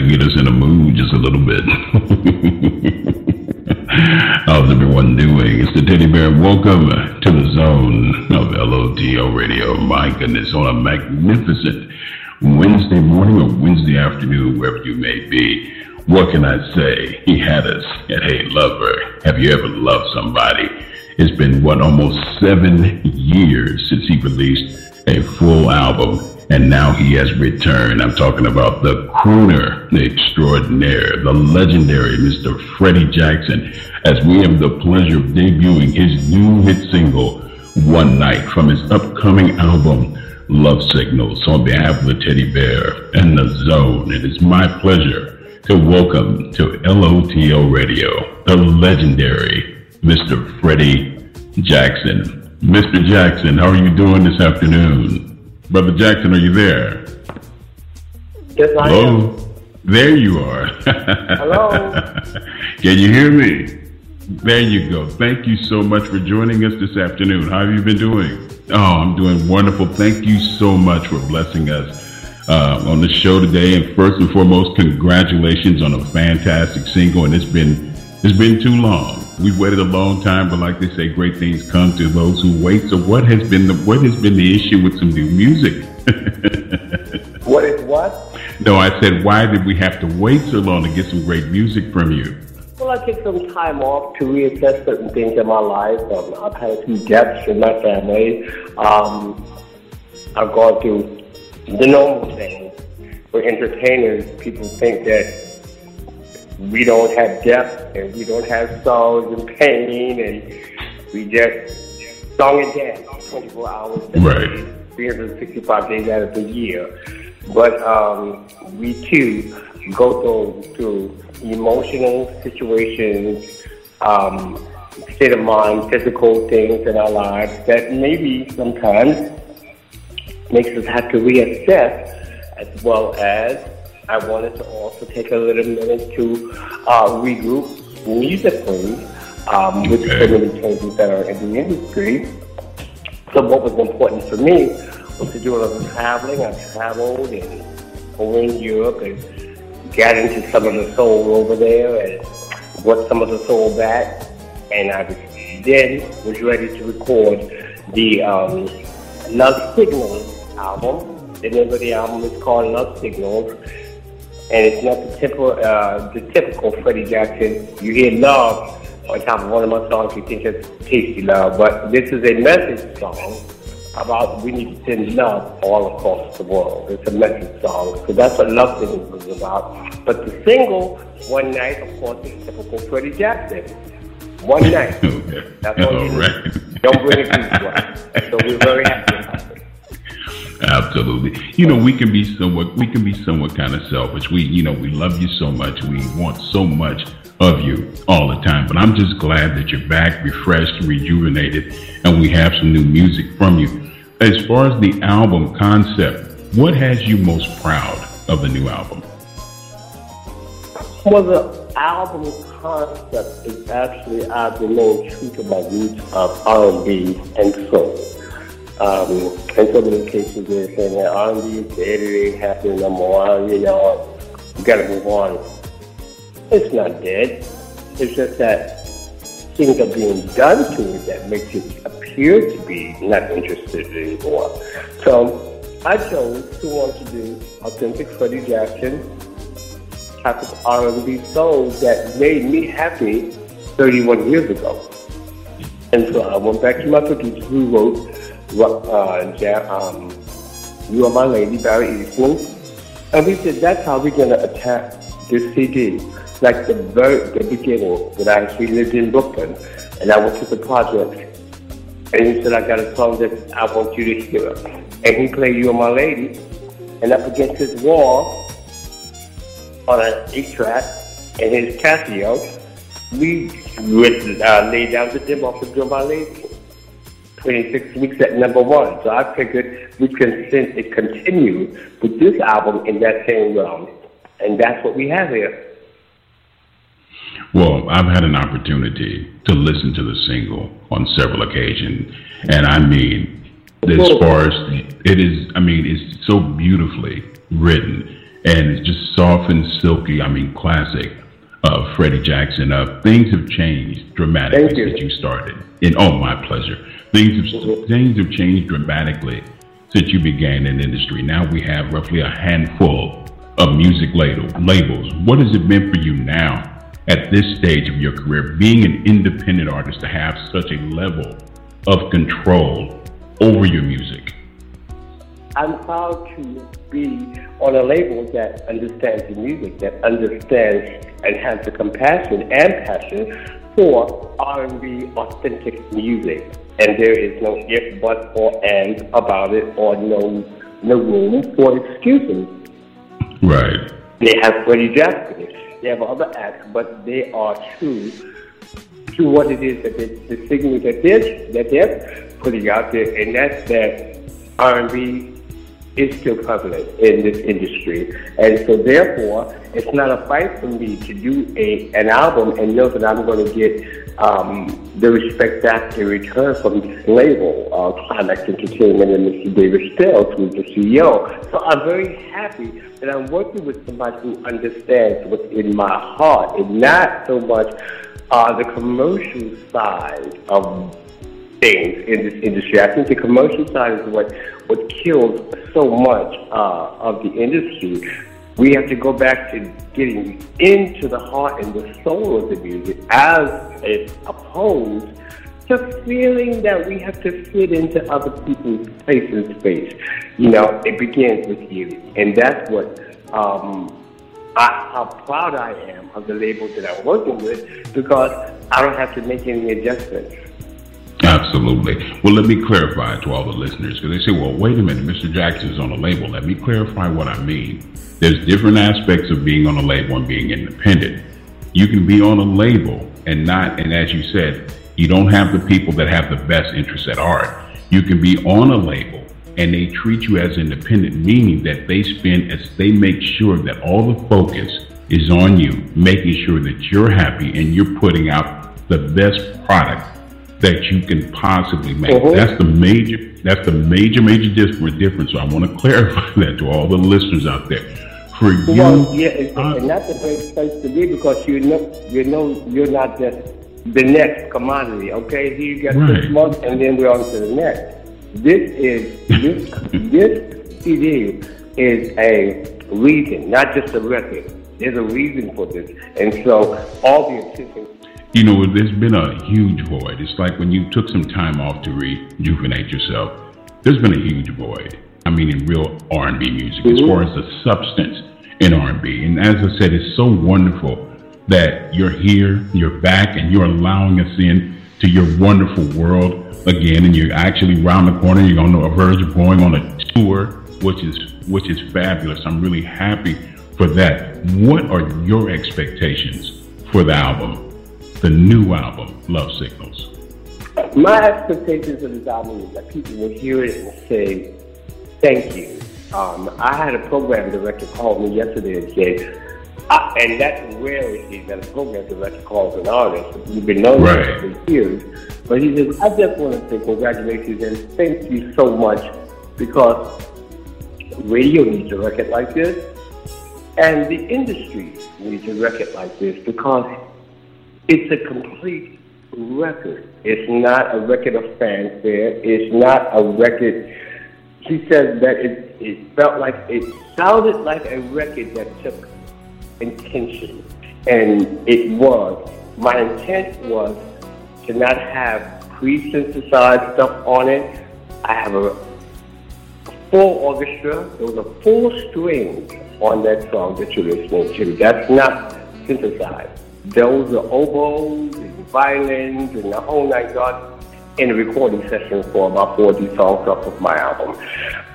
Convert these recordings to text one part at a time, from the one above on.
To get us in a mood just a little bit. How's everyone doing? It's the Teddy Bear. Welcome to the zone of LOTL Radio. My goodness, on a magnificent Wednesday morning or Wednesday afternoon, wherever you may be. What can I say? He had us at Hey Lover. Have you ever loved somebody? It's been, what, almost seven years since he released a full album, and now he has returned. I'm talking about the crooner the extraordinaire, the legendary Mr. Freddie Jackson, as we have the pleasure of debuting his new hit single, One Night, from his upcoming album, Love Signals. On behalf of the Teddy Bear and the Zone, it is my pleasure to welcome to LOTL Radio the legendary Mr. Freddie Jackson. Mr. Jackson, how are you doing this afternoon? Brother Jackson, are you there? Yes, I am. Hello? There you are. Hello. Can you hear me? There you go. Thank you so much for joining us this afternoon. How have you been doing? Oh, I'm doing wonderful. Thank you so much for blessing us uh, on the show today. And first and foremost, congratulations on a fantastic single. And it's been it's been too long. We've waited a long time, but like they say, great things come to those who wait. So, what has been the what has been the issue with some new music? What is what? no, I said, why did we have to wait so long to get some great music from you? Well, I took some time off to reassess certain things in my life. Um, I've had a few deaths in my family. Um, I've gone through the normal things. For entertainers, people think that we don't have depth and we don't have sorrows and pain and we just song and dance 24 hours a day, Right. 365 days out of the year. But um, we too go through, through emotional situations, um, state of mind, physical things in our lives that maybe sometimes makes us have to reassess as well as I wanted to also take a little minute to uh, regroup musically um, with Okay. so many changes that are in the industry. So what was important for me was to do a little traveling. I traveled and over in Europe and got into some of the soul over there and brought some of the soul back. And I was, then was ready to record the um, Love Signals album. The name of the album is called Love Signals. And it's not the typical, uh, the typical Freddie Jackson. You hear love on top of one of my songs, you think it's tasty love. But this is a message song about we need to send love all across the world. It's a message song. So that's what Love Signals was about. But the single, One Night, of course, is typical Freddie Jackson. One night. Okay. That's all All need. Don't bring it too far. So we're very happy. Absolutely. You know, we can be somewhat we can be somewhat kind of selfish. We you know, we love you so much. We want so much of you all the time. But I'm just glad that you're back, refreshed, rejuvenated, and we have some new music from you. As far as the album concept, what has you most proud of the new album? Well, the album concept is actually I've remained true to my roots of R&B and soul. Um, in so many cases, they're saying that R&B is dead, it ain't happening no more. You know, you got to move on. It's not dead. It's just that things are being done to it that makes it appear to be not interested anymore. So I chose to want to do authentic Freddie Jackson type of R&B soul that made me happy 31 years ago. And so I went back to my producer who wrote uh, um, You Are My Lady, Barry Eastmond. And we said, that's how we're going to attack this CD. Like the very the beginning, when I actually lived in Brooklyn, and I went to the project, and he said, I got a song that I want you to hear. And he played You Are My Lady, and up against his wall, on an eight-track, and his Casio, we would uh, lay down the demo for You Are My Lady. 26 weeks at number one. So I figured we can since it continue with this album in that same realm. And that's what we have here. Well, I've had an opportunity to listen to the single on several occasions. And I mean, as far as it is, I mean, it's so beautifully written and it's just soft and silky. I mean, classic uh, Freddie Jackson. Uh, things have changed dramatically you. since you started. And oh, my pleasure. Things have mm-hmm. things have changed dramatically since you began in industry. Now we have roughly a handful of music label, labels. What has it meant for you now at this stage of your career, being an independent artist, to have such a level of control over your music? I'm proud to be on a label that understands the music, that understands and has the compassion and passion for R&B authentic music. And there is no if, but, or and about it, or no no room for excuses. Right. They have Freddie Jackson. They have other acts, but they are true to what it is that they, the signal that they're, that they're putting out there, and that's that R&B is still prevalent in this industry. And so therefore, it's not a fight for me to do a an album and know that I'm going to get um, the respect back in return from this label, uh, Climax Entertainment and Mr. David Stills, who's the CEO. So I'm very happy that I'm working with somebody who understands what's in my heart and not so much uh, the commercial side of things in this industry. I think the commercial side is what what kills so much uh, of the industry. We have to go back to getting into the heart and the soul of the music as opposed to feeling that we have to fit into other people's place and space. You know, it begins with you. And that's what um, I, how proud I am of the label that I'm working with because I don't have to make any adjustments. Absolutely. Well, let me clarify to all the listeners because they say, well, wait a minute, Mr. Jackson's on a label. Let me clarify what I mean. There's different aspects of being on a label and being independent. You can be on a label and not, and as you said, you don't have the people that have the best interests at heart. You can be on a label and they treat you as independent, meaning that they spend as they make sure that all the focus is on you, making sure that you're happy and you're putting out the best product that you can possibly make. Mm-hmm. That's the major. That's the major, major difference. So I want to clarify that to all the listeners out there. For you, well, yeah, and, uh, and that's a great place to be because you know, you know, you're not just the next commodity. Okay, here you got right. six months, and then we're on to the next. This is this this CD is a reason, not just a record. There's a reason for this, and so all the attention you know, there's been a huge void. It's like when you took some time off to rejuvenate yourself. There's been a huge void. I mean, in real R&B music, mm-hmm. as far as the substance in R&B. And as I said, it's so wonderful that you're here, you're back, and you're allowing us in to your wonderful world again. And you're actually around the corner. You're on the verge of going on a tour, which is which is fabulous. I'm really happy for that. What are your expectations for the album? The new album, Love Signals? My expectations of this album is that people will hear it and say, thank you. Um, I had a program director call me yesterday and say, I, and that's rarely that a program director calls an artist. We've been known right. for years. But he says, I just want to say congratulations and thank you so much because radio needs a record like this and the industry needs a record like this because it's a complete record. It's not a record of fanfare. It's not a record. She says that it, it felt like it sounded like a record that took intention, and it was. My intent was to not have pre-synthesized stuff on it. I have a full orchestra. There was a full string on that song that you're listening to. That's not synthesized. Those are oboes and violins and the whole nine yards in a recording session for about 40 songs off of my album.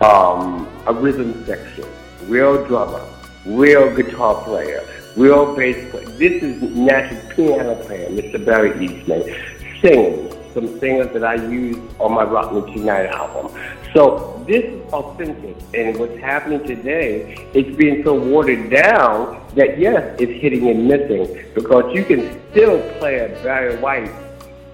Um, a rhythm section, real drummer, real guitar player, real bass player. This is natural piano player, Mr. Barry Eastmond, singing some singers that I use on my Rock Me Tonight album. So this is authentic, and what's happening today is being so watered down that yes, it's hitting and missing because you can still play a Barry White,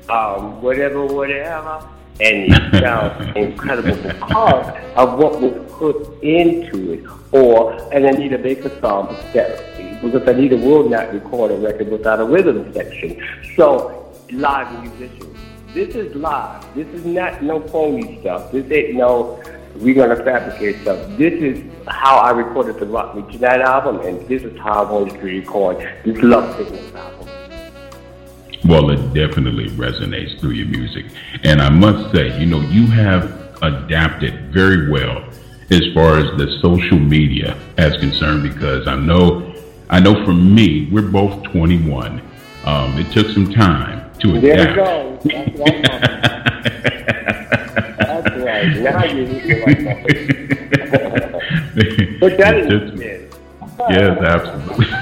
um, whatever, whatever, and it sounds incredible because of what was put into it, or an Anita Baker song that because Anita will not record a record without a rhythm section. So live musicians this is live. This is not no phony stuff. This ain't no we're gonna fabricate stuff. This is how I recorded the Rock Me Tonight album, and this is how I wanted to record this Love Signals album. Well, it definitely resonates through your music, and I must say, you know, you have adapted very well as far as the social media as concerned, because I know, I know for me, we're both 21. Um, it took some time to there you go. That's right. Now you need to like But that is Yes, absolutely.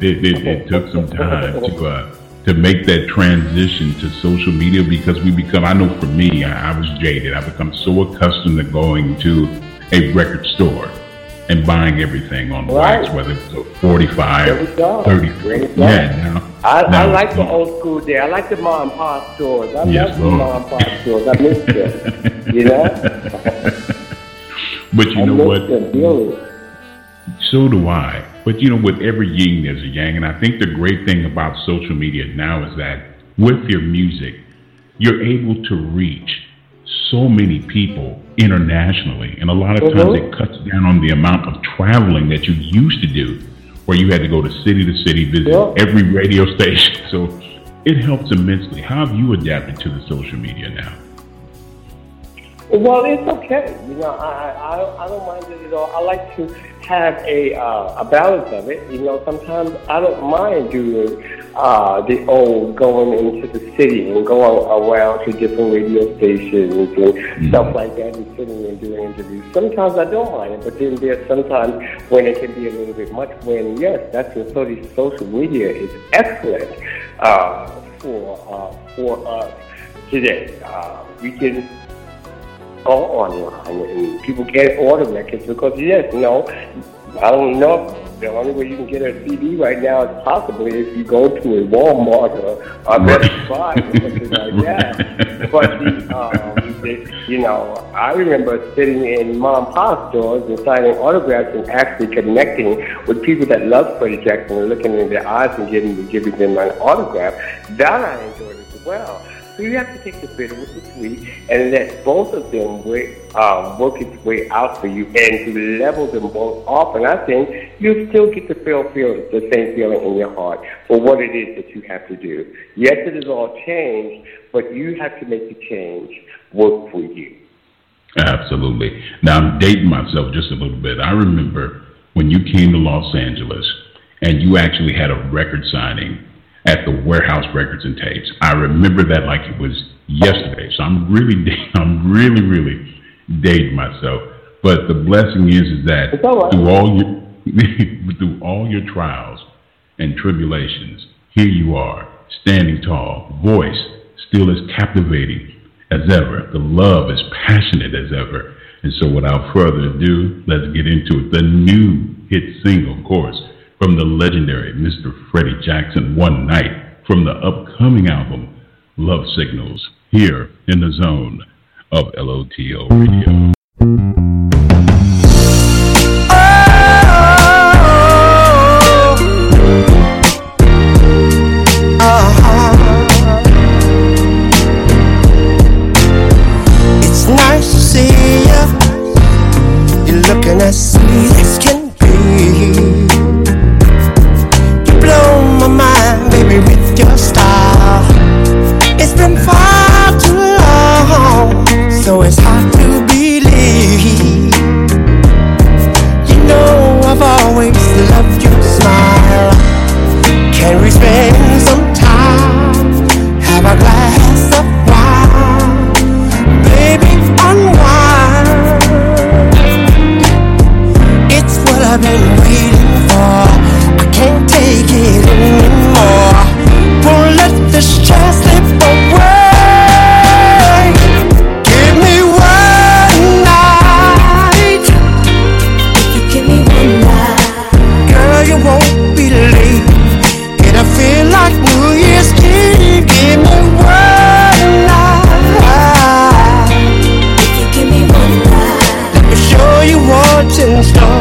it, it, it, took some time to uh, to make that transition to social media because we become. I know for me, I, I was jaded. I become so accustomed to going to a record store and buying everything on right. wax, whether it's a 45, 30. Yeah, now, I, now, I like the old school day. I like the mom and pop stores. I yes, love the mom and pop stores. I miss them. You know? but you I know what? Them, So do I. But you know, with every yin, there's a yang. And I think the great thing about social media now is that with your music, you're able to reach so many people internationally. And a lot of times mm-hmm. it cuts down on the amount of traveling that you used to do, where you had to go to city to city, visit yeah. every radio station. So it helps immensely. How have you adapted to the social media now? Well, it's okay. You know, I, I, I don't mind it at all. I like to have a, uh, a balance of it. You know, sometimes I don't mind doing uh, the old going into the city and going around to different radio stations and mm-hmm. stuff like that and sitting and doing interviews. Sometimes I don't mind it, but then there's sometimes when it can be a little bit much when, yes, that's what social media is excellent uh, for, uh, for us today. Uh, we can go online and people can't order records because, yes, you know, I don't know. The only way you can get a CD right now is possibly if you go to a Walmart or a Best Buy or something like that. But um, you know, I remember sitting in mom and pop stores and signing autographs and actually connecting with people that love Freddie Jackson and looking in their eyes and giving giving them an autograph. That I enjoyed as well. So you have to take the bitter with the sweet and let both of them work, um, work its way out for you and to level them both off. And I think you still get to feel, feel the same feeling in your heart for what it is that you have to do. Yes, it is all change, but you have to make the change work for you. Absolutely. Now I'm dating myself just a little bit. I remember when you came to Los Angeles and you actually had a record signing at the Warehouse Records and Tapes. I remember that like it was yesterday. So I'm really, I'm really, really dating myself. But the blessing is, is that all through all your through all your trials and tribulations, here you are, standing tall, voice still as captivating as ever. The love as passionate as ever. And so without further ado, let's get into it. The new hit single, of course, from the legendary Mr. Freddie Jackson One Night from the upcoming album Love Signals here in the zone of LOTL Radio. and respect. just in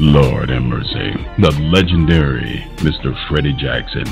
Lord have mercy. The legendary Mr. Freddie Jackson.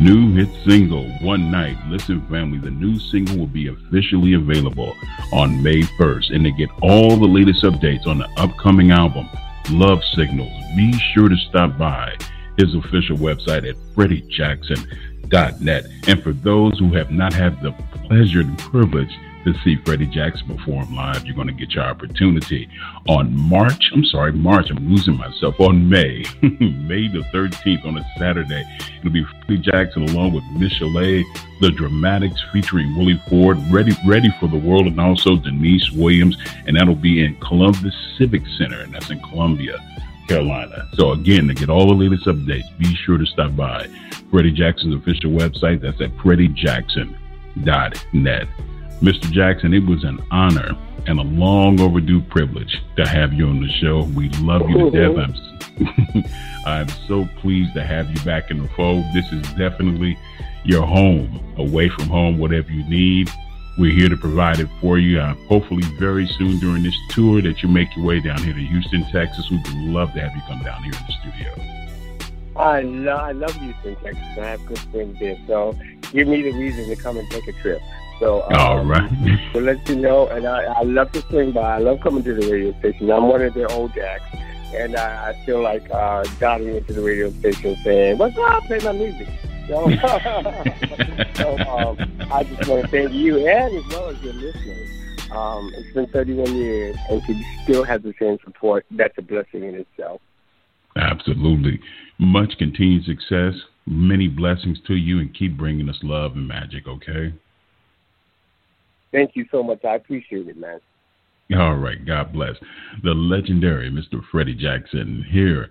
New hit single, One Night. Listen, family, the new single will be officially available on May 1st. And to get all the latest updates on the upcoming album, Love Signals, be sure to stop by his official website at freddiejackson.net. And for those who have not had the pleasure and privilege to see Freddie Jackson perform live, you're going to get your opportunity on March. I'm sorry, March. I'm losing myself. On May, May the 13th, on a Saturday, it'll be Freddie Jackson along with Michelle, The Dramatics featuring Willie Ford, Ready Ready for the World, and also Deniece Williams, and that'll be in Columbus Civic Center, and that's in Columbia. Carolina. So again, to get all the latest updates, be sure to stop by Freddie Jackson's official website. That's at freddiejackson.net. Mr. Jackson, it was an honor and a long overdue privilege to have you on the show. We love you to death. I'm, I'm so pleased to have you back in the fold. This is definitely your home, away from home, whatever you need. We're here to provide it for you. Uh, hopefully, very soon during this tour, that you make your way down here to Houston, Texas. We'd love to have you come down here in the studio. I love, I love Houston, Texas. I have good friends there, so give me the reason to come and take a trip. So, um, All right. to let you know, and I, I love to swing by. I love coming to the radio station. I'm one of their old jacks, and I, I feel like uh, darting into the radio station saying, "What's up? Play my music." So, so um, I just want to thank you and as well as your listeners. Um, it's been 31 years, and to still have the same support, that's a blessing in itself. Absolutely. Much continued success, many blessings to you, and keep bringing us love and magic, okay? Thank you so much. I appreciate it, man. All right. God bless. The legendary Mr. Freddie Jackson here